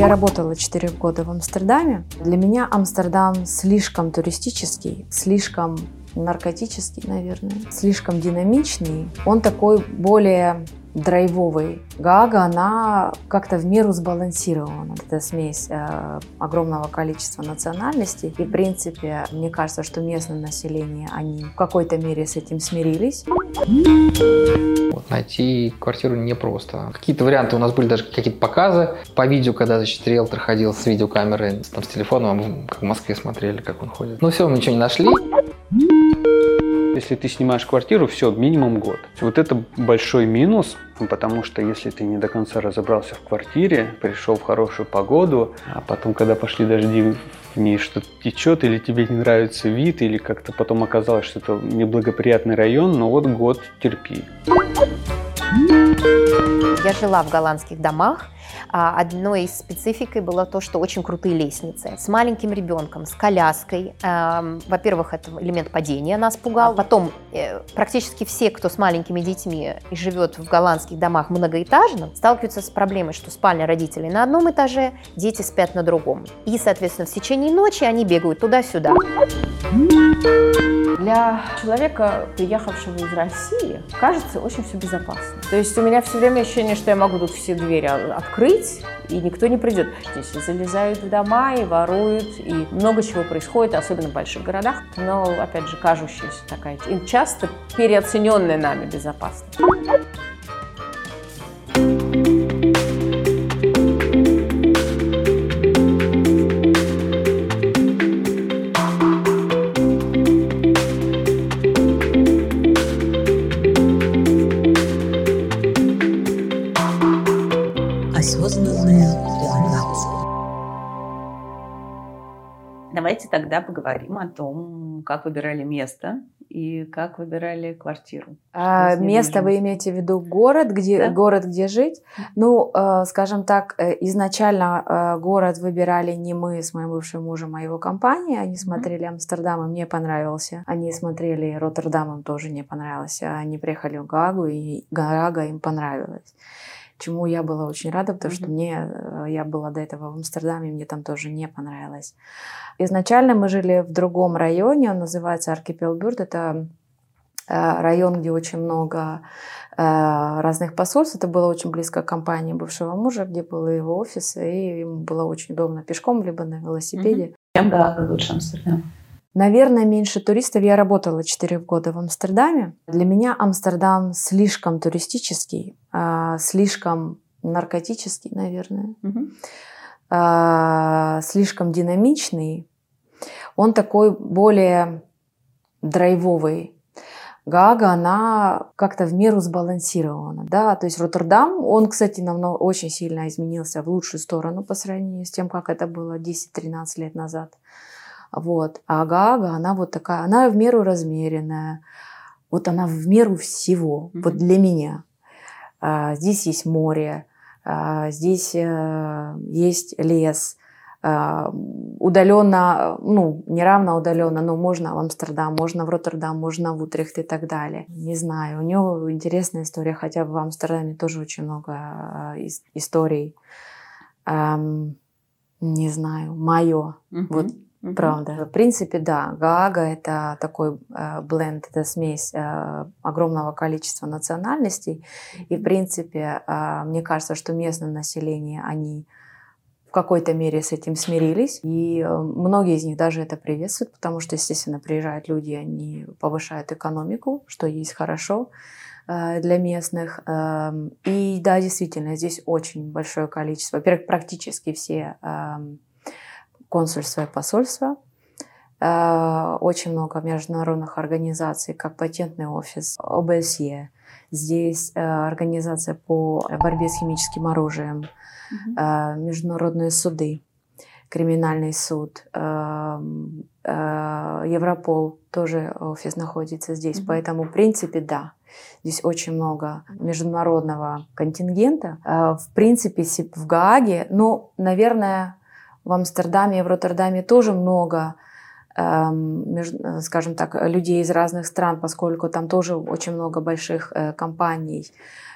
я работала 4 года в Амстердаме. Для меня Амстердам слишком туристический, слишком наркотический, наверное, слишком динамичный. Он такой более драйвовый. Гага, она как-то в меру сбалансирована. Это смесь э, огромного количества национальностей. И, в принципе, мне кажется, что местное население, они в какой-то мере с этим смирились. Вот, найти квартиру непросто. Какие-то варианты, у нас были даже какие-то показы по видео, когда, значит, риэлтор ходил с видеокамерой, там, с телефоном, как в Москве смотрели, как он ходит. Но все, мы ничего не нашли. Если ты снимаешь квартиру, все, минимум год. Вот это большой минус, потому что если ты не до конца разобрался в квартире, пришел в хорошую погоду, а потом, когда пошли дожди, в ней что-то течет, или тебе не нравится вид, или как-то потом оказалось, что это неблагоприятный район, но вот год терпи. Я жила в голландских домах, одной из спецификой было то, что очень крутые лестницы. С маленьким ребенком, с коляской. Во-первых, это элемент падения нас пугал. Потом э, практически все, кто с маленькими детьми и живет в голландских домах многоэтажных, сталкиваются с проблемой, что спальня родителей на одном этаже, дети спят на другом. И, соответственно, в течение ночи они бегают туда-сюда. Для человека, приехавшего из России, кажется очень все безопасно. То есть у меня все время ощущение, что я могу тут все двери открыть, и никто не придет. Здесь залезают в дома и воруют, и много чего происходит, особенно в больших городах. Но, опять же, кажущаяся такая, часто переоцененная нами безопасность. Давайте тогда поговорим о том, как выбирали место и как выбирали квартиру. А, место вы имеете в виду город, где да? город, где жить? Ну, э, скажем так, э, изначально э, город выбирали не мы с моим бывшим мужем, а его компания. Они смотрели Амстердам, им не понравился. Они смотрели Роттердам, им тоже не понравился. Они приехали в Гагу, и Гага им понравилась чему я была очень рада, потому mm-hmm. что мне, э, я была до этого в Амстердаме, мне там тоже не понравилось. Изначально мы жили в другом районе, он называется Аркипелбюрт, это э, район, где очень много э, разных посольств. Это было очень близко к компании бывшего мужа, где был его офис, и ему было очень удобно пешком, либо на велосипеде. Чем mm-hmm. лучше Амстердам? Наверное, меньше туристов. Я работала 4 года в Амстердаме. Для меня Амстердам слишком туристический, а, слишком наркотический, наверное, угу. слишком динамичный. Он такой более драйвовый. Гага, она как-то в меру сбалансирована. Да? То есть Роттердам, он, кстати, намного, очень сильно изменился в лучшую сторону по сравнению с тем, как это было 10-13 лет назад. Вот. А Ага-Ага, она вот такая, она в меру размеренная. Вот она в меру всего. Mm-hmm. Вот для меня. А, здесь есть море, а, здесь а, есть лес. А, удаленно, ну, не равно удаленно, но можно в Амстердам, можно в Роттердам, можно в Утрехт и так далее. Не знаю, у него интересная история, хотя в Амстердаме тоже очень много а, историй. Um, не знаю, мое. Mm-hmm. Вот Угу. Правда. В принципе, да, Гаага – это такой э, бленд, это смесь э, огромного количества национальностей. И, в принципе, э, мне кажется, что местное население, они в какой-то мере с этим смирились. И э, многие из них даже это приветствуют, потому что, естественно, приезжают люди, они повышают экономику, что есть хорошо э, для местных. Эм, и да, действительно, здесь очень большое количество. Во-первых, практически все эм, консульство и посольство. Э, очень много международных организаций, как патентный офис, ОБСЕ. Здесь э, организация по борьбе с химическим оружием, mm-hmm. международные суды, криминальный суд, Европол тоже офис находится здесь. Mm-hmm. Поэтому, в принципе, да, Здесь очень много международного контингента. В принципе, в Гааге, ну, наверное, в Амстердаме и в Роттердаме тоже много э, эм, скажем так, людей из разных стран, поскольку там тоже очень много больших компаний,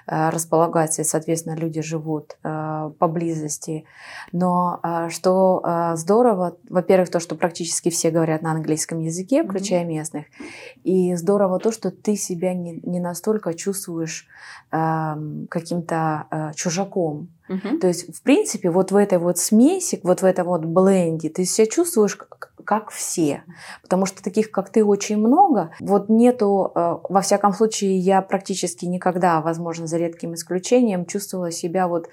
Э, располагаться, и, соответственно, люди живут э, поблизости. Но э, что здорово, во-первых, то, что практически все говорят на английском языке, включая местных, и здорово то, что ты себя не, не настолько чувствуешь эм, каким-то чужаком. Угу. То есть, в принципе, вот в этой вот смеси, вот в этом вот бленде ты себя чувствуешь как все. Потому что таких, как ты, очень много. Вот нету, э, во всяком случае, я практически никогда, возможно, за редким исключением, чувствовала себя вот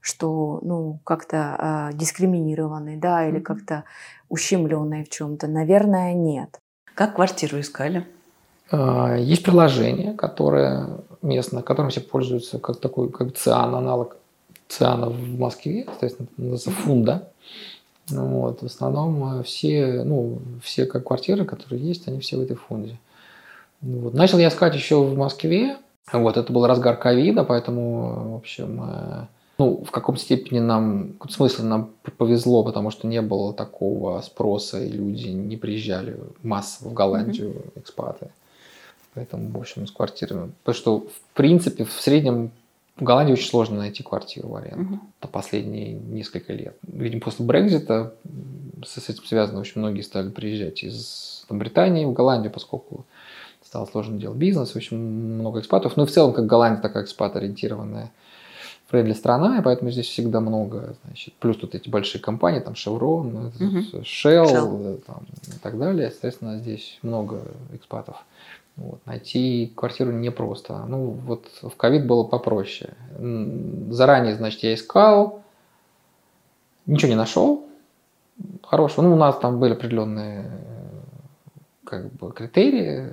что, ну, как-то э, дискриминированной, да, или как-то ущемленной в чем-то. Наверное, нет. Как квартиру искали? А, есть приложение, которое местное, которым все пользуются, как такой, как ЦИАН, аналог ЦИАНа в Москве, соответственно, называется Фунда. Вот, в основном э, все, ну, все как квартиры, которые есть, они все в этой фонде. Вот. Начал я искать еще в Москве. Вот, это был разгар ковида, поэтому, в общем, э, ну, в каком степени нам, в каком смысле нам повезло, потому что не было такого спроса, и люди не приезжали массово в Голландию, mm-hmm. экспаты. Поэтому, в общем, с квартирами. Потому что, в принципе, в среднем в Голландии очень сложно найти квартиру в аренду угу. последние несколько лет. Видимо, после Брекзита с этим связано очень многие стали приезжать из там, Британии в Голландию, поскольку стало сложно делать бизнес, очень много экспатов. Ну и в целом, как Голландия такая экспат-ориентированная friendly страна, и поэтому здесь всегда много, значит, плюс тут эти большие компании, там Chevron, угу. Shell, Shell. Там, и так далее, соответственно, здесь много экспатов. Вот, найти квартиру непросто. Ну, вот в ковид было попроще. Заранее, значит, я искал, ничего не нашел хорошего. Ну, у нас там были определенные как бы критерии,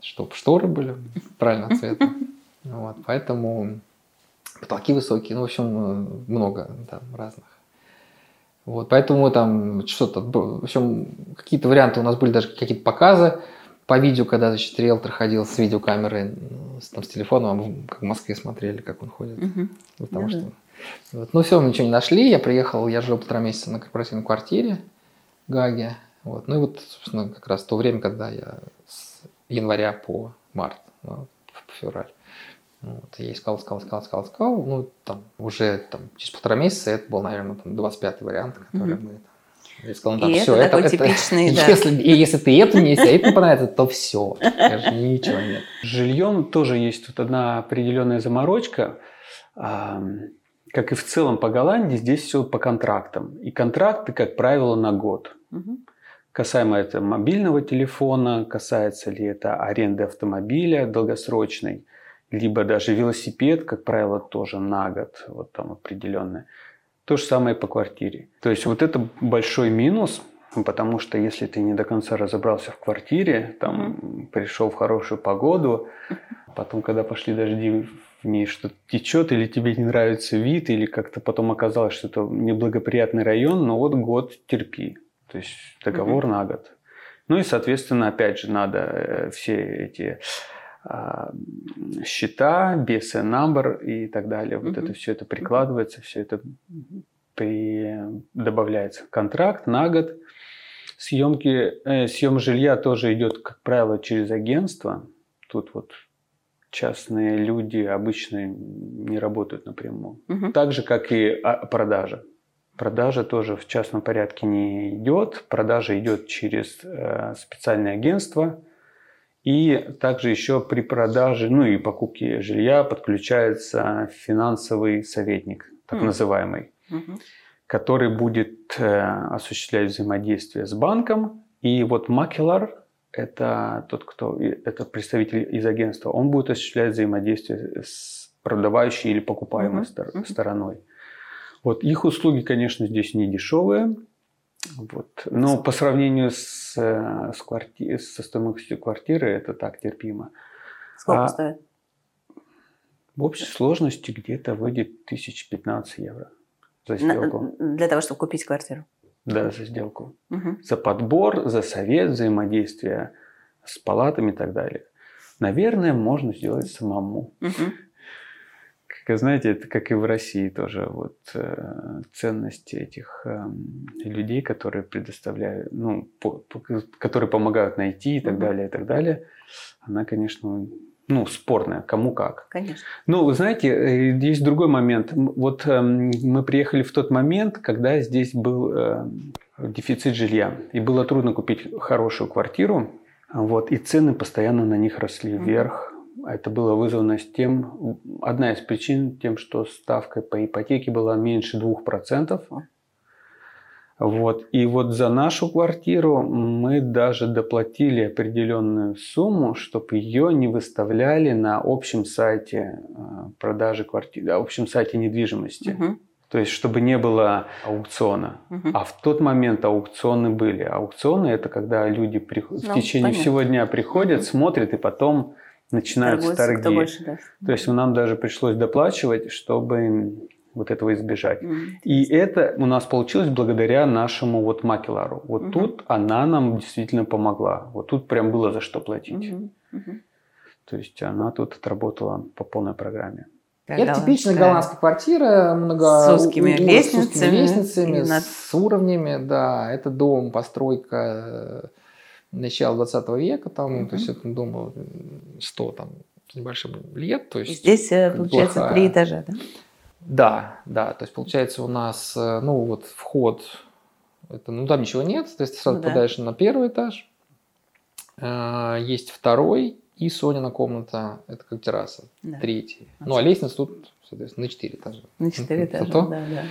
чтобы шторы были правильного цвета. Вот, поэтому потолки высокие, ну, в общем, много там разных. Вот, поэтому там что-то, в общем, какие-то варианты у нас были, даже какие-то показы по видео, когда, значит, риэлтор ходил с видеокамерой, с, там, с телефоном, а мы как в Москве смотрели, как он ходит. Угу. Потому да, что... Вот. Ну, все, мы ничего не нашли, я приехал, я жил полтора месяца на корпоративной квартире в Гаге. Вот. Ну и вот, собственно, как раз то время, когда я с января по март, ну, по февраль. Вот, я искал, искал, искал, искал, искал. Ну, там, уже там, через полтора месяца это был, наверное, там, 25-й вариант, который mm-hmm. мы я сказал, ну, там, и все, это, это, типичный, это, да. Если, и если ты это не а это понравится, то все. Конечно, ничего нет. С жильем тоже есть тут одна определенная заморочка. Как и в целом по Голландии, здесь все по контрактам. И контракты, как правило, на год. Угу. Касаемо это мобильного телефона, касается ли это аренды автомобиля долгосрочной либо даже велосипед, как правило, тоже на год, вот там определенное. То же самое по квартире. То есть вот это большой минус, потому что если ты не до конца разобрался в квартире, там mm-hmm. пришел в хорошую погоду, потом, когда пошли дожди, в ней что-то течет, или тебе не нравится вид, или как-то потом оказалось, что это неблагоприятный район, но вот год терпи. То есть договор mm-hmm. на год. Ну и, соответственно, опять же, надо э, все эти счета, BSN number и так далее. Вот mm-hmm. это все это прикладывается, все это при... добавляется контракт на год. Съемки, э, съем жилья тоже идет, как правило, через агентство. Тут вот частные люди обычно не работают напрямую. Угу. Так же, как и а, продажа. Продажа тоже в частном порядке не идет. Продажа идет через э, специальное агентство, и также еще при продаже, ну и покупке жилья подключается финансовый советник, так mm. называемый, mm-hmm. который будет э, осуществлять взаимодействие с банком. И вот макелар, это тот, кто, это представитель из агентства, он будет осуществлять взаимодействие с продавающей или покупаемой mm-hmm. стороной. Вот их услуги, конечно, здесь не дешевые. Вот. Но по сравнению с, э, с кварти... со стоимостью квартиры это так терпимо. Сколько а стоит? В общей сложности где-то выйдет 1015 евро за сделку. На, для того, чтобы купить квартиру? Да, за сделку. Угу. За подбор, за совет, взаимодействие с палатами и так далее. Наверное, можно сделать самому. Угу. Как знаете, это как и в России тоже вот э, ценности этих э, людей, которые предоставляют, ну, по, по, которые помогают найти и так угу. далее, и так далее. Она, конечно, ну, спорная, кому как. Конечно. Ну, вы знаете, э, есть другой момент. Вот э, мы приехали в тот момент, когда здесь был э, дефицит жилья, и было трудно купить хорошую квартиру, вот, и цены постоянно на них росли вверх. Это было вызвано с тем, одна из причин тем, что ставка по ипотеке была меньше 2%. Вот. И вот за нашу квартиру мы даже доплатили определенную сумму, чтобы ее не выставляли на общем сайте э, продажи квартиры, на общем сайте недвижимости. Угу. То есть, чтобы не было аукциона. Угу. А в тот момент аукционы были. Аукционы это когда люди при... ну, в течение понятно. всего дня приходят, угу. смотрят и потом начинаются торги. Больше даст. То есть нам даже пришлось доплачивать, чтобы вот этого избежать. Mm-hmm. И это у нас получилось благодаря нашему вот макелару. Вот mm-hmm. тут она нам действительно помогла. Вот тут прям было за что платить. Mm-hmm. Mm-hmm. То есть она тут отработала по полной программе. Это типичная голландская квартира, много с узкими у, лестницами, с, узкими лестницами над... с уровнями, да. Это дом, постройка начала 20 века, там, угу. то есть это дому 100 там, с небольшим лет. То есть Здесь, э, получается, плохая. три этажа, да? Да, да, то есть получается у нас, э, ну вот вход, это, ну там ничего нет, то есть ты сразу ну, попадаешь да. на первый этаж, э, есть второй и Сонина комната, это как терраса, да. третий. Ну а лестница тут, соответственно, на четыре этажа. На четыре этажа, Зато, да, да.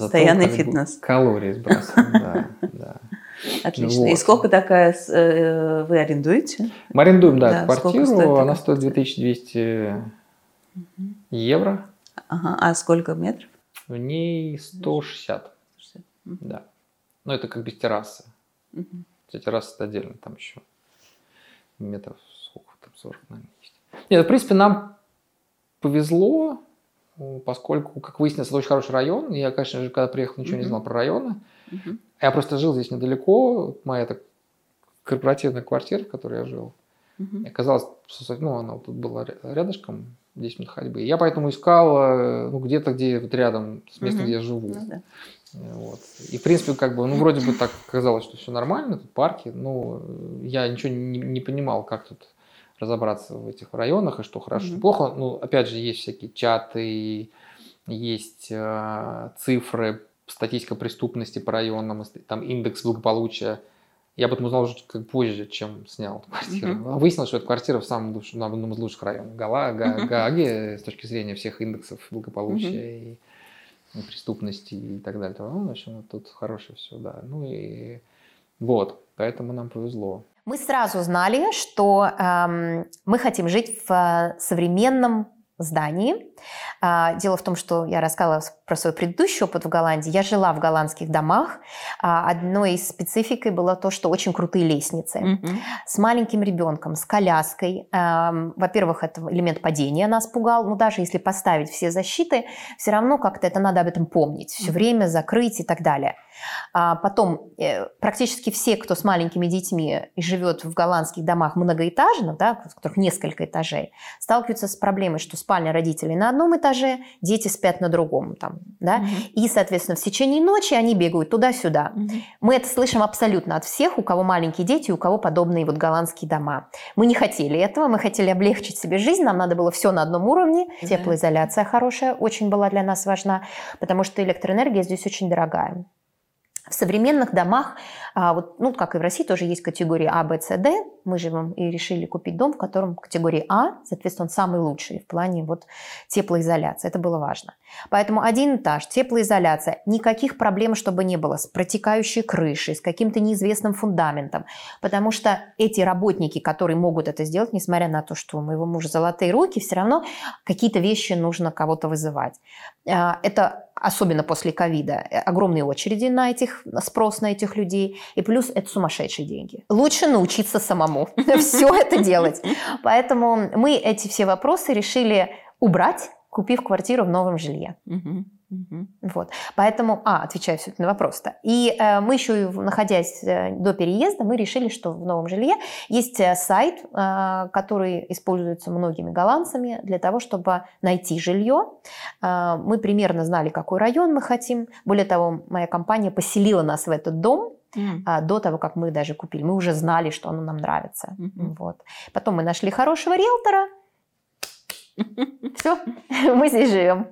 Постоянный Зато, фитнес. Калории сбрасываем, да, да. Отлично. Вот. И сколько такая э, вы арендуете? Мы арендуем, да, да квартиру. Стоит она стоит 2200 угу. евро. Ага. А сколько метров? В ней 160. 160. Угу. Да. Но ну, это как без террасы. Угу. Терраса это отдельно, там еще метров сколько там 40, наверное, есть. Нет, в принципе, нам повезло, поскольку, как выяснилось, это очень хороший район. Я, конечно же, когда приехал, ничего mm-hmm. не знал про районы. Mm-hmm. Я просто жил здесь недалеко. Моя так, корпоративная квартира, в которой я жил. Mm-hmm. И оказалось, ну, она тут была рядышком, 10 минут ходьбы. Я поэтому искал э, ну, где-то, где вот рядом с местом, mm-hmm. где я живу. Ну, да. Вот. И, в принципе, как бы, ну, вроде бы так казалось, что все нормально, тут парки, но я ничего не, не понимал, как тут разобраться в этих районах, и что хорошо, mm-hmm. плохо. Ну, опять же, есть всякие чаты, есть э, цифры, статистика преступности по районам, там индекс благополучия. Я об этом узнал уже как позже, чем снял эту квартиру. Mm-hmm. Выяснилось, что эта квартира в самом лучшем, на одном из лучших районов Гала, Га, mm-hmm. С точки зрения всех индексов благополучия mm-hmm. и, и преступности и так далее. Ну, в общем, тут хорошее все, да. Ну и вот, поэтому нам повезло. Мы сразу знали, что эм, мы хотим жить в э, современном здании. А, дело в том, что я рассказала про свой предыдущий опыт в Голландии. Я жила в голландских домах. А, одной из спецификой было то, что очень крутые лестницы. Mm-hmm. С маленьким ребенком, с коляской. Во-первых, это элемент падения нас пугал. Но даже если поставить все защиты, все равно как-то это надо об этом помнить. Все mm-hmm. время закрыть и так далее. А потом э, практически все, кто с маленькими детьми и живет в голландских домах многоэтажных, да, в которых несколько этажей, сталкиваются с проблемой, что спальня родителей на одном этаже, дети спят на другом. Там, да? угу. И, соответственно, в течение ночи они бегают туда-сюда. Угу. Мы это слышим абсолютно от всех, у кого маленькие дети, у кого подобные вот голландские дома. Мы не хотели этого, мы хотели облегчить себе жизнь, нам надо было все на одном уровне. Да. Теплоизоляция хорошая очень была для нас важна, потому что электроэнергия здесь очень дорогая. В современных домах, а, вот, ну, как и в России, тоже есть категории А, Б, С, Д. Мы живем и решили купить дом, в котором категории А, соответственно, он самый лучший в плане вот, теплоизоляции. Это было важно. Поэтому один этаж, теплоизоляция, никаких проблем, чтобы не было с протекающей крышей, с каким-то неизвестным фундаментом. Потому что эти работники, которые могут это сделать, несмотря на то, что у моего мужа золотые руки, все равно какие-то вещи нужно кого-то вызывать. А, это особенно после ковида, огромные очереди на этих, спрос на этих людей, и плюс это сумасшедшие деньги. Лучше научиться самому все это делать. Поэтому мы эти все вопросы решили убрать купив квартиру в новом жилье. Вот. Поэтому, а, отвечаю все на вопрос-то. И э, мы еще, находясь э, до переезда, мы решили, что в новом жилье есть э, сайт, э, который используется многими голландцами для того, чтобы найти жилье. Э, мы примерно знали, какой район мы хотим. Более того, моя компания поселила нас в этот дом М. а, до того, как мы даже купили. Мы уже знали, что оно нам нравится. Мгм. Вот. Потом мы нашли хорошего риэлтора. Все, мы здесь живем.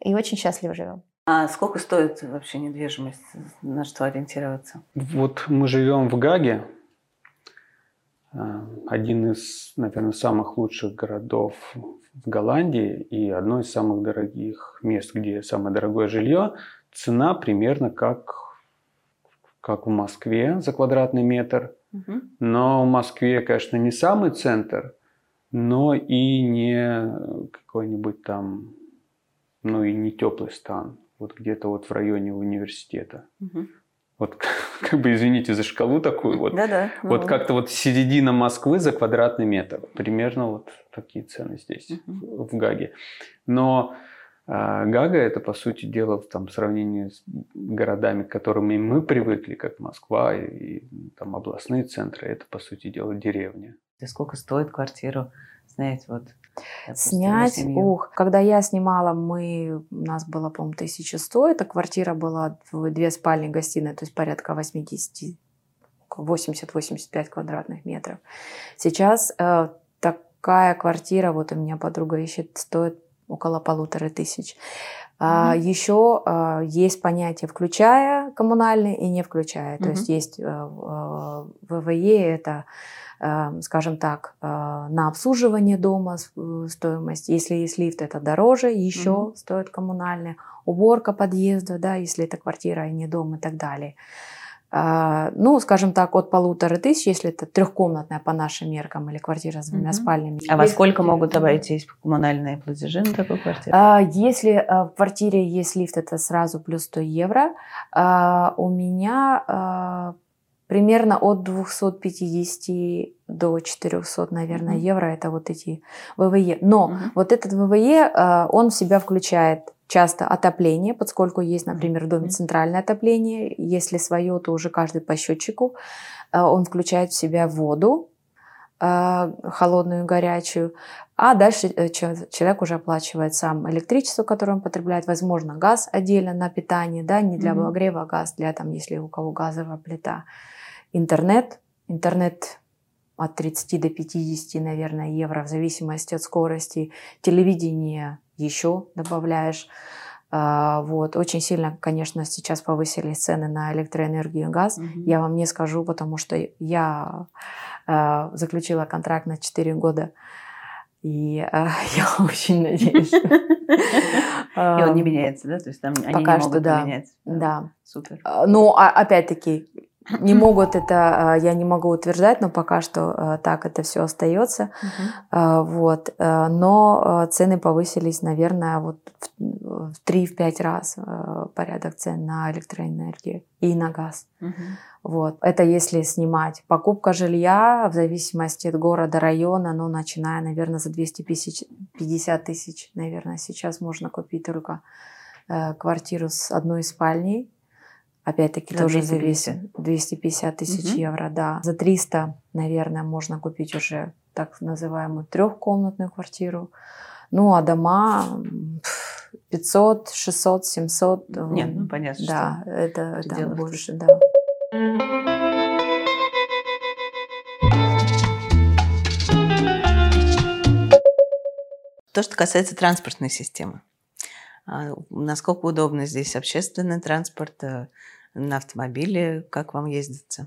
И очень счастливо живем. А сколько стоит вообще недвижимость? На что ориентироваться? Вот мы живем в Гаге, а, один из, наверное, самых лучших городов в Голландии и одно из самых дорогих мест, где самое дорогое жилье. Цена примерно как, как в Москве за квадратный метр. Мгм. Но в Москве, конечно, не самый центр, но и не какой-нибудь там, ну и не теплый стан. Вот где-то вот в районе университета. Мгм. Вот как бы, извините за шкалу такую вот. Да-да. Вот ну, как-то вот середина Москвы за квадратный метр. Примерно вот такие цены здесь, в в Гаге. Но а, Гага это, по сути дела, в там, сравнении с городами, к которым и мы привыкли, как Москва и, и там областные центры, это, по сути дела, деревня. и Сколько стоит квартиру снять? Вот, Снять, ух, когда я снимала, мы, у нас было, по-моему, 1100, эта квартира была в две спальни, гостиная, то есть порядка 80, 80-85 квадратных метров. Сейчас э, такая квартира, вот у меня подруга ищет, стоит около полутора тысяч. А, Мгм. Еще а, есть понятие включая коммунальные и не включая. То Мгм. есть есть э, э, ВВЕ, это, э, скажем так, на обслуживание дома стоимость. Если есть лифт, это дороже, еще Мгм. стоит коммунальные. Уборка подъезда, да, если это квартира и не дом и так далее. А, Ну, скажем так, от полутора тысяч, если это трехкомнатная по нашим меркам или квартира с двумя Мгм. спальнями. А во сколько могут обойтись коммунальные платежи на такую квартиру? а, Если а, в квартире есть лифт, это сразу плюс 100 евро. У меня примерно от 250 до 400, наверное, Мгм. евро. Это вот эти ВВЕ. Но Мгм. вот этот ВВЕ, он в себя включает часто отопление, поскольку есть, например, в доме центральное отопление. Если свое, то уже каждый по счетчику. А, Он включает в себя воду, а, холодную горячую. А дальше э, человек уже оплачивает сам электричество, которое он потребляет, возможно, газ отдельно на питание, да, не для обогрева, а газ для, там, если у кого газовая плита. Интернет, интернет от 30 до 50, наверное, евро в зависимости от скорости. Телевидение еще добавляешь. А, Вот. Очень сильно, конечно, сейчас повысились цены на электроэнергию и газ. Мгм. Я вам не скажу, потому что я э, заключила контракт на 4 года. И э, я очень надеюсь. И он не меняется, да? То есть там они не могут да. поменять. Да. Супер. А, Ну, а- опять-таки, не могут это, а, я не могу утверждать, но пока что а, так это все остается. Мгм. А, Вот. а, Но цены повысились, наверное, вот в 3-5 раз а, порядок цен на электроэнергию и на газ. Мгм. Вот. Это если снимать. Покупка жилья в зависимости от города, района, ну, начиная, наверное, за 250 тысяч, наверное, сейчас можно купить только э, квартиру с одной спальней. Опять-таки За тоже 250. зависит. 250 тысяч Мгм. евро, да. За 300, наверное, можно купить уже так называемую трехкомнатную квартиру. Ну, а дома м, пф, 500, 600, 700. Нет, ну, понятно, Да, это, это пределах больше, да. То, что касается транспортной системы. А, Насколько удобно здесь общественный транспорт, э, на автомобиле, как вам ездится?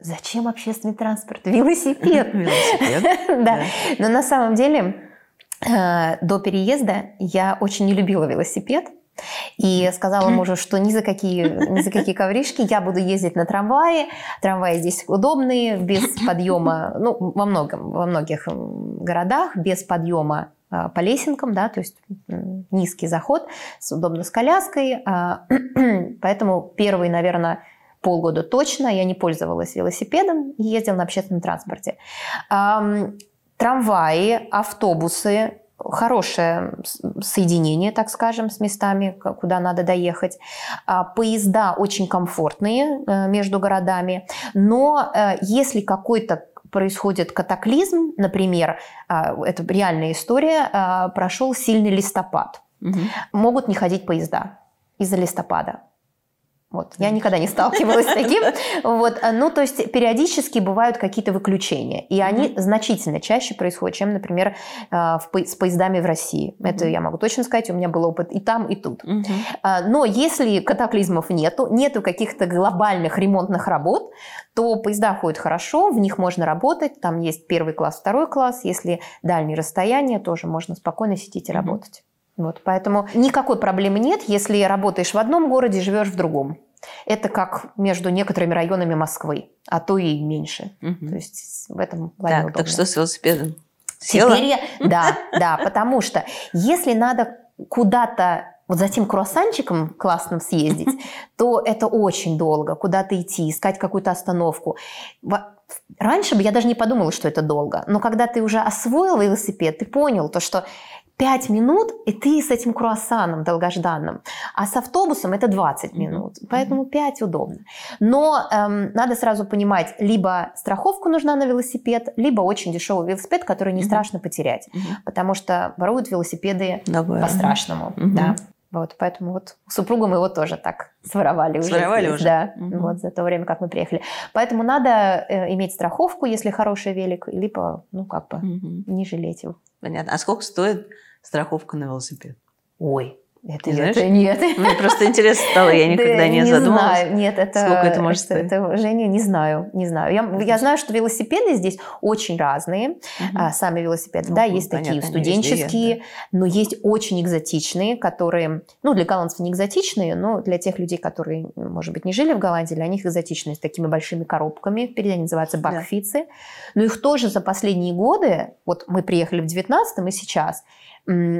Зачем общественный транспорт? Велосипед. Велосипед. Да. Но на самом деле э, до переезда я очень не любила велосипед. И сказала мужу, что ни за какие, ни за какие ковришки я буду ездить на трамвае. Трамваи здесь удобные, без подъема, ну, во, многом, во многих городах, без подъема по лесенкам, да, то есть низкий заход, удобно с коляской. а, Поэтому первые, наверное, полгода точно я не пользовалась велосипедом ездила на общественном транспорте. Ам, Трамваи, автобусы хорошее соединение, так скажем, с местами, куда надо доехать. А, поезда очень комфортные э, между городами, но э, если какой-то происходит катаклизм, например, а, это реальная история, а, прошел сильный листопад, угу. могут не ходить поезда из-за листопада. Вот. Я никогда не сталкивалась с таким. Вот. Ну, то есть периодически бывают какие-то выключения. И они mm-hmm. значительно чаще происходят, чем, например, э, с поездами в России. Mm-hmm. Это я могу точно сказать. У меня был опыт и там, и тут. Mm-hmm. Но если катаклизмов нету, нету каких-то глобальных ремонтных работ, то поезда ходят хорошо, в них можно работать. Там есть первый класс, второй класс. Если дальние расстояния, тоже можно спокойно сидеть и работать. Вот, поэтому никакой проблемы нет, если работаешь в одном городе, живешь в другом. Это как между некоторыми районами Москвы, а то и меньше. Угу. То есть в этом плане так, удобно. Так что с велосипедом? Села? Теперь я, да, да, потому что если надо куда-то вот за тем круассанчиком классным съездить, то это очень долго, куда-то идти, искать какую-то остановку. Раньше бы я даже не подумала, что это долго, но когда ты уже освоил велосипед, ты понял то, что 5 минут, и ты с этим круассаном долгожданным. А с автобусом это 20 минут. Поэтому 5 удобно. Но эм, надо сразу понимать, либо страховку нужна на велосипед, либо очень дешевый велосипед, который не страшно потерять. Потому что воруют велосипеды по-страшному. Да. Вот, поэтому вот супругу мы его тоже так своровали уже. Своровали здесь, уже? Да, угу. вот за то время, как мы приехали. Поэтому надо э, иметь страховку, если хороший велик, либо, ну, как бы, угу. не жалеть его. Понятно. А сколько стоит страховка на велосипед? Ой, это, не знаешь? это нет. Мне просто интересно стало, я никогда не, не задумывалась. Знаю. Нет, это, Сколько это может стоить? Это, Женя, не знаю, не знаю. Я, я знаю, что велосипеды здесь очень разные, угу. а, сами велосипеды. Ну, да, есть понятно, такие студенческие, есть, да. но есть очень экзотичные, которые, ну, для голландцев не экзотичные, но для тех людей, которые, может быть, не жили в Голландии, для них экзотичные, с такими большими коробками, впереди они называются бакфицы. Да. Но их тоже за последние годы, вот мы приехали в 19 и сейчас –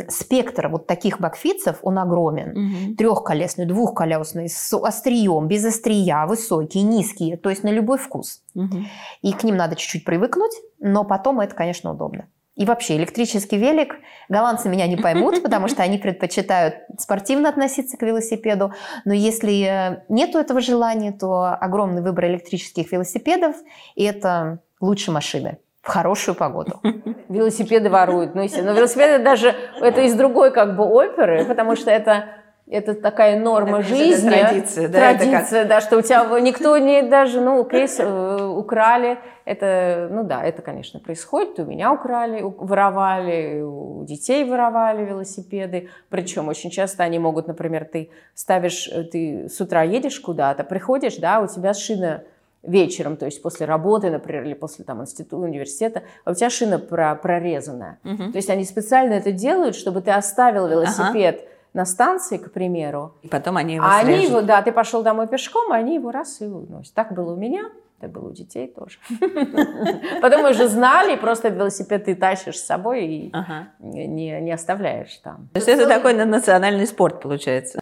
спектр вот таких бакфитцев, он огромен. Угу. Трехколесный, двухколесный, с острием, без острия, высокие, низкие, то есть на любой вкус. Угу. И к ним надо чуть-чуть привыкнуть, но потом это, конечно, удобно. И вообще, электрический велик, голландцы меня не поймут, потому что они предпочитают спортивно относиться к велосипеду. Но если э, нету этого желания, то огромный выбор электрических велосипедов, и это лучше машины в хорошую погоду. Велосипеды воруют, ну, Но велосипеды даже, это из другой как бы оперы, потому что это это такая норма это жизни. Традиция, да. Традиция, да, что у тебя никто не даже, ну, кейс э, украли. Это, ну да, это, конечно, происходит. У меня украли, воровали, у детей воровали велосипеды. Причем очень часто они могут, например, ты ставишь, э, ты с утра едешь куда-то, приходишь, да, у тебя шина вечером, то есть после работы, например, или после там, института, университета, а у тебя шина про прорезанная. Угу. То есть они специально это делают, чтобы ты оставил велосипед ага. на станции, к примеру. И потом они его а они его, Да, ты пошел домой пешком, а они его раз и уносят. Так было у меня. Так было у детей тоже. Потом мы уже знали, просто велосипед ты тащишь с собой и не, не оставляешь там. То есть это такой национальный спорт получается.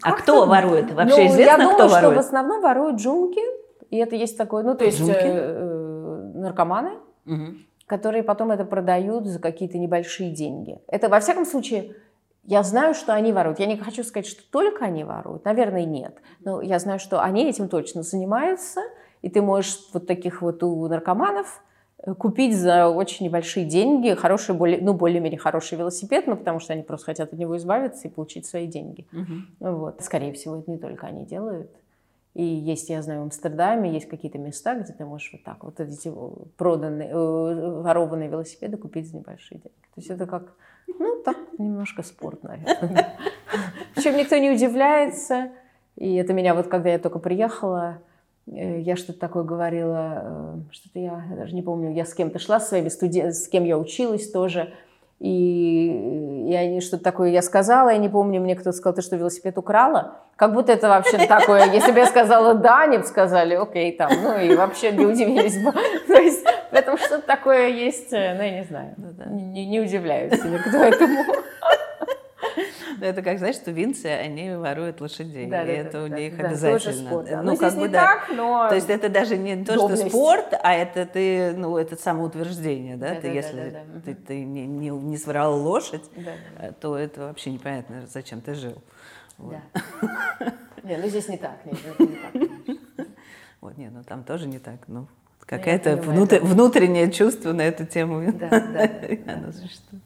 А кто ворует? Вообще ну, известно, я думаю, кто ворует? что в основном воруют джунки, и это есть такое, ну, то есть э, э, наркоманы, угу. которые потом это продают за какие-то небольшие деньги. Это, во всяком случае, я знаю, что они воруют. Я не хочу сказать, что только они воруют. Наверное, нет. Но я знаю, что они этим точно занимаются. И ты можешь вот таких вот у наркоманов э, купить за очень небольшие деньги хороший, более, ну, более-менее хороший велосипед, ну, потому что они просто хотят от него избавиться и получить свои деньги. Угу. Вот. Скорее всего, это не только они делают. И есть, я знаю, в Амстердаме есть какие-то места, где ты можешь вот так вот эти проданные, э, ворованные велосипеды купить за небольшие деньги. То есть это как, ну, так немножко спорт, наверное. Причем никто не удивляется. И это меня вот, когда я только приехала, э, я что-то такое говорила, э, что-то я, я даже не помню, я с кем-то шла, со своими студентами, с кем я училась тоже, и я что-то такое я сказала, я не помню, мне кто-то сказал, ты что, велосипед украла? Как будто это вообще такое, если бы я сказала да, они бы сказали, окей, там, ну и вообще не удивились бы. То есть в этом что-то такое есть, э, ну я не знаю, не, не удивляюсь никто этому. Это как, знаешь, тувинцы, они воруют лошадей. Да, и да, это да, у да, них да, обязательно. тоже спорт, да. Ну, Ну, как бы, не да. так, но... То есть это даже не то, что спорт, а это ты, ну, это самоутверждение, да? Да, ты, да, да, если да, да. ты, ты не, не, не своровал лошадь, Да, да, э, то это вообще непонятно, зачем ты жил. Вот. да. Не, ну здесь не так. Нет, это не так. конечно. Вот, нет, ну там тоже не так. Ну, да. внутреннее чувство на эту тему. Да, да, да, да. Оно существует.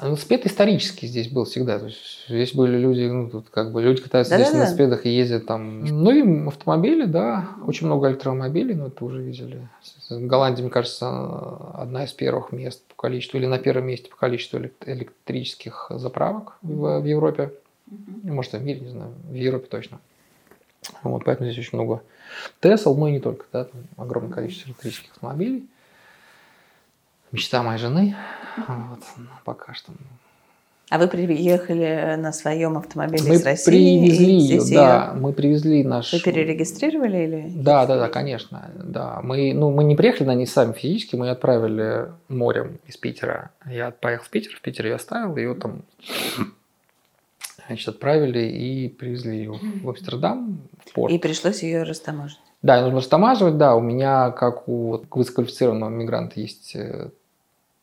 А Велосипед исторически здесь был всегда. То есть здесь были люди, ну, тут как бы люди катаются Да-да-да. здесь на велосипедах и ездят там. Ну и автомобили, да. Очень много электромобилей, но это уже видели. Голландия, мне кажется, одна из первых мест по количеству, или на первом месте по количеству элек- электрических заправок в, в Европе. Может, и в мире, не знаю. В Европе точно. Вот, поэтому здесь очень много Тесл, ну и не только, да, там огромное количество электрических автомобилей. Мечта моей жены. Вот, ну, пока что. А вы приехали на своем автомобиле Мы из России? привезли и ее, да, мы привезли наш... Вы перерегистрировали или? Да, да, да, конечно, да. Мы, ну, мы не приехали на ней сами физически, мы ее отправили морем из Питера. Я поехал в Питер, в Питере ее оставил, ее там значит, отправили и привезли ее в Амстердам, в порт. И пришлось ее растаможить. Да, нужно растамаживать, да, у меня, как у высококвалифицированного мигранта, есть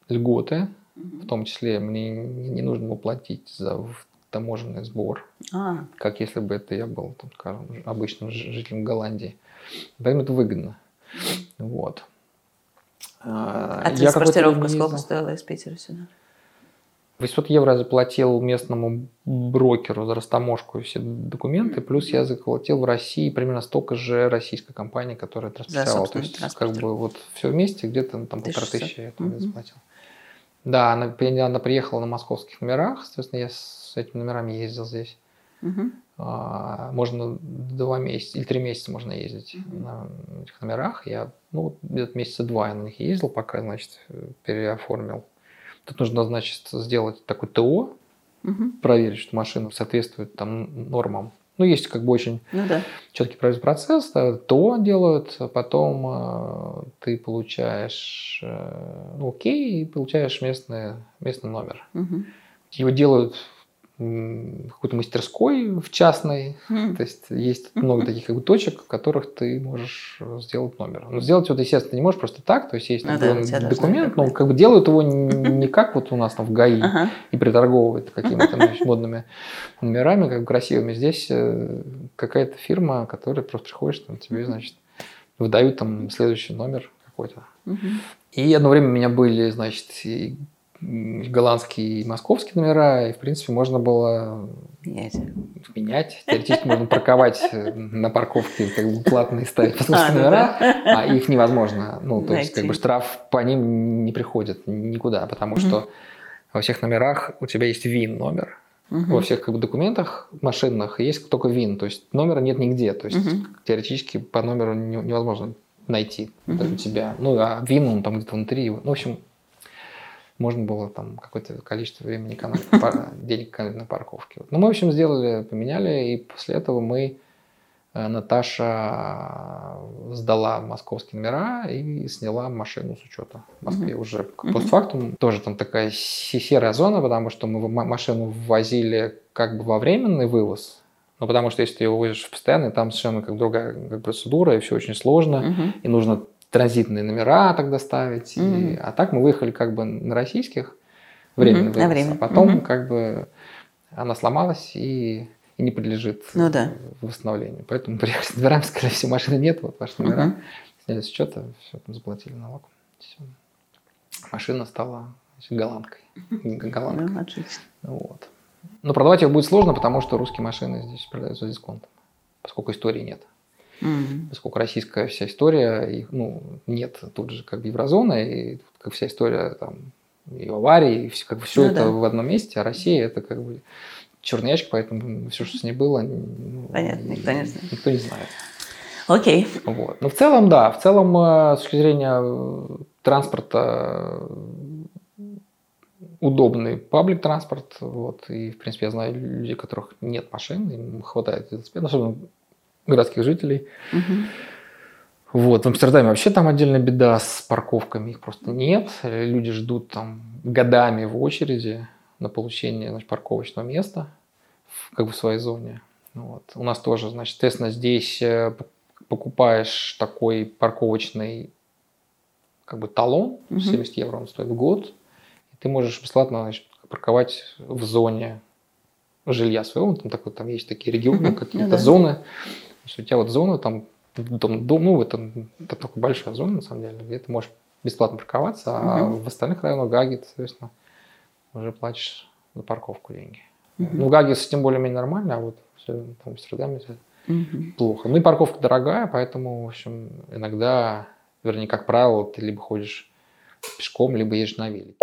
льготы, в том числе мне не нужно было платить за таможенный сбор, А, как если бы это я был, там, скажем, обычным жителем Голландии. Поэтому это выгодно. Вот. а какое-то транспортировка сколько стоила из Питера сюда? 800 евро я заплатил местному брокеру за растаможку и все документы, плюс я заплатил в России примерно столько же российской компании, которая транспортировала. То собственный есть, как бы вот все вместе где-то ну, там полторы 1600. тысячи я там Мгм. заплатил. Да, она, она приехала на московских номерах, соответственно, я с этими номерами ездил здесь. Мгм. А, можно два месяца или три месяца можно ездить на этих номерах. Я, ну, где-то месяца два я на них ездил, пока, значит, переоформил. Тут нужно, значит, сделать такой ТО, Мгм. проверить, что машина соответствует там нормам. Ну, есть как бы очень Ну да. четкий процесс, да, ТО делают, а потом э, ты получаешь, э, ну, окей, и получаешь местный, местный номер. Мгм. Его делают какой-то мастерской в частной, М. то есть есть много таких как бы, точек, в которых ты можешь э, сделать номер. Но сделать его, естественно, ты не можешь просто так, то есть есть Ну да, документ, но как бы делают его не как вот у нас там в ГАИ Ага. и приторговывают какими-то значит, модными номерами, как бы красивыми. Здесь э, какая-то фирма, которая просто приходишь, там тебе, значит, выдают там следующий номер какой-то. Мгм. И одно время у меня были, значит, и голландские и московские номера, и, в принципе, можно было Менять. менять. Теоретически можно парковать э, на парковке, как бы платные ставить А, московские ну номера, а их невозможно. Ну, то есть, как бы штраф по ним не приходит никуда, потому что во всех номерах у тебя есть ВИН номер. Мгм. Во всех как бы, документах машинных есть только ВИН, то есть номера нет нигде. То есть Мгм. теоретически по номеру не- невозможно найти Мгм. даже у тебя. Ну, а ВИН он там где-то внутри. Ну, в общем, можно было там какое-то количество времени экономить, денег экономить на парковке. Ну, мы, в общем, сделали, поменяли, и после этого мы, э, Наташа сдала московские номера и сняла машину с учета в Москве уже постфактум. Тоже там такая се- серая зона, потому что мы машину ввозили как бы во временный вывоз, ну, потому что если ты его вывозишь в постоянный, там совершенно как другая как процедура, и все очень сложно Мгм. и нужно транзитные номера тогда ставить. и- Мгм. а так мы выехали как бы на российских на вывоз, время. а потом Мгм. как бы она сломалась и, и не подлежит Ну да. восстановлению. Поэтому приехали с номерами, сказали, все, машины нет, вот ваши номера. Мгм. Сняли с счета, все, там заплатили налог. Всё. Машина стала значит, голландкой. Г- Голландкой. Ну, отлично. Вот. Но продавать их будет сложно, потому что русские машины здесь продаются с дисконтом, поскольку истории нет М. поскольку российская вся история, их, ну, нет тут же как бы еврозоны, и как вся история там и аварии, и все, как бы все Ну это да. в одном месте, а Россия это как бы черный ящик, поэтому все, что с ней было, ну, Понятно, никто не знает. Никто не знает. Окей. Вот. Но в целом, да, в целом, э, с точки зрения э, транспорта, э, удобный паблик транспорт, вот, и, в принципе, я знаю людей, у которых нет машин, им хватает велосипеда, особенно городских жителей. Мгм. Вот, в Амстердаме вообще там отдельная беда с парковками, их просто нет. Люди ждут там годами в очереди на получение значит, парковочного места. в, как бы в своей зоне. Вот. У нас тоже, значит, естественно, здесь э, покупаешь такой парковочный как бы талон, Мгм. 70 евро он стоит в год, и ты можешь бесплатно значит, парковать в зоне жилья своего, там, такой, там есть такие регионы, какие-то Ну зоны, Значит, у тебя вот зона, там, дом, дом, ну, это, это такая большая зона, на самом деле, где ты можешь бесплатно парковаться, а Мгм. в остальных районах Гаги, ты, соответственно, уже платишь за парковку деньги. Мгм. Ну, в Гаге с этим более-менее нормально, а вот там, в Амстердаме это Мгм. плохо. Ну и парковка дорогая, поэтому, в общем, иногда, вернее, как правило, ты либо ходишь пешком, либо едешь на велике.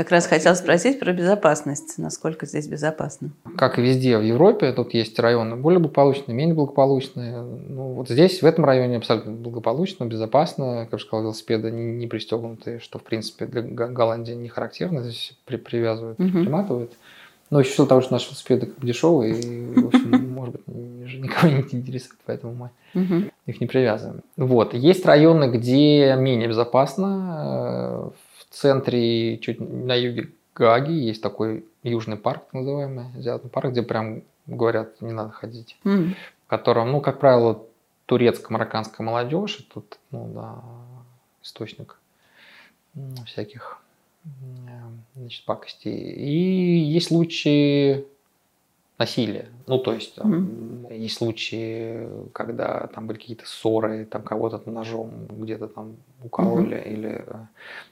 Как раз хотел спросить про безопасность. Насколько здесь безопасно? Как и везде в Европе, тут есть районы более благополучные, менее благополучные. Ну, вот здесь, в этом районе, абсолютно благополучно, безопасно. Как я сказал, велосипеды не, не пристегнутые, что, в принципе, для Голландии не характерно. Здесь при, привязывают, Мгм. приматывают. Но еще того, что наши велосипеды как бы дешевые, и, в общем, может быть, ни- никого не интересует, поэтому мы их не привязываем. Вот. Есть районы, где менее безопасно. В центре, чуть на юге Гаги, есть такой южный парк, так называемый, азиатный парк, где прям говорят, не надо ходить. М. В котором, ну, как правило, турецко-марокканская молодежь, тут, ну, да, источник всяких значит, пакостей. И есть случаи насилия. Ну, то есть, там, есть случаи, когда там были какие-то ссоры, там кого-то ножом где-то там укололи. Или... э,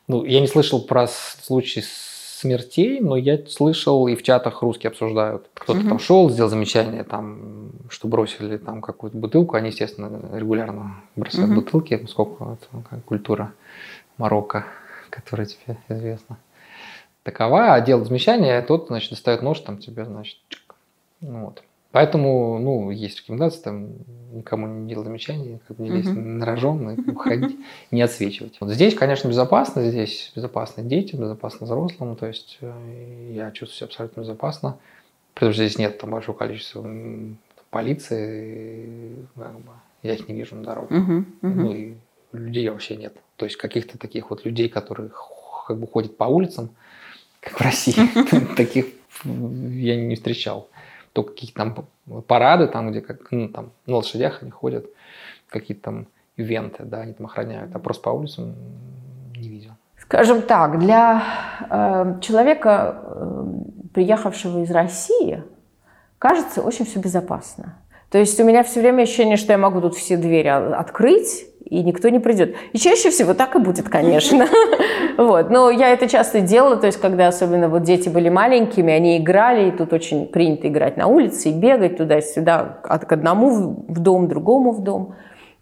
Ну, я не слышал про случаи смертей, но я слышал, и в чатах русские обсуждают. Кто-то Мгм. там шел, сделал замечание, там, что бросили там какую-то бутылку. Они, естественно, регулярно бросают Мгм. бутылки, поскольку это культура Марокко, которая тебе известна. Такова, а делает замечание, тот, значит, достает нож, там тебе, значит, чик. Ну, вот. Поэтому, ну, есть рекомендации, там, никому не делать замечаний, как бы не лезть Мгм. на рожон, уходить, не отсвечивать. Вот здесь, конечно, безопасно, здесь безопасно детям, безопасно взрослым, то есть э, я чувствую себя абсолютно безопасно, потому что здесь нет там большого количества полиции, и, как бы, я их не вижу на дороге. Мгм. Мгм. Ну и людей вообще нет. То есть каких-то таких вот людей, которые как бы ходят по улицам, как в России, таких я не встречал. Только какие-то там парады, там, где как, ну, там, на лошадях они ходят, какие-то там ивенты, да, они там охраняют, а просто по улицам не видел. Скажем так, для э, человека, э, приехавшего из России, кажется очень все безопасно. То есть у меня все время ощущение, что я могу тут все двери открыть, и никто не придет. И чаще всего так и будет, конечно. Вот. Но я это часто делала, то есть когда особенно вот дети были маленькими, они играли, и тут очень принято играть на улице и бегать туда-сюда, от к одному в- дом, другому в дом.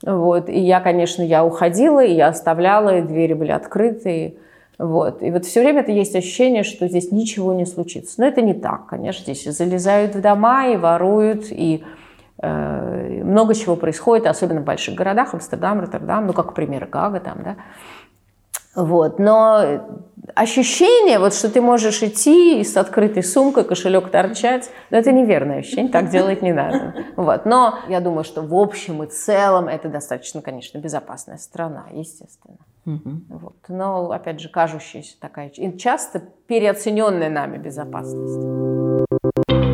Вот. И я, конечно, я уходила, и я оставляла, и двери были открыты. Вот. И вот все время это есть ощущение, что здесь ничего не случится. Но это не так, конечно. Здесь и залезают в дома, и воруют, и много чего происходит, особенно в больших городах, Амстердам, Роттердам, ну, как пример, Гага там, да. Вот. Но ощущение, вот, что ты можешь идти и с открытой сумкой, кошелек торчать, ну, это неверное ощущение, так делать не надо. Вот. Но я думаю, что в общем и целом это достаточно, конечно, безопасная страна, естественно. Мгм. Вот. Но, опять же, кажущаяся такая, и часто переоцененная нами безопасность.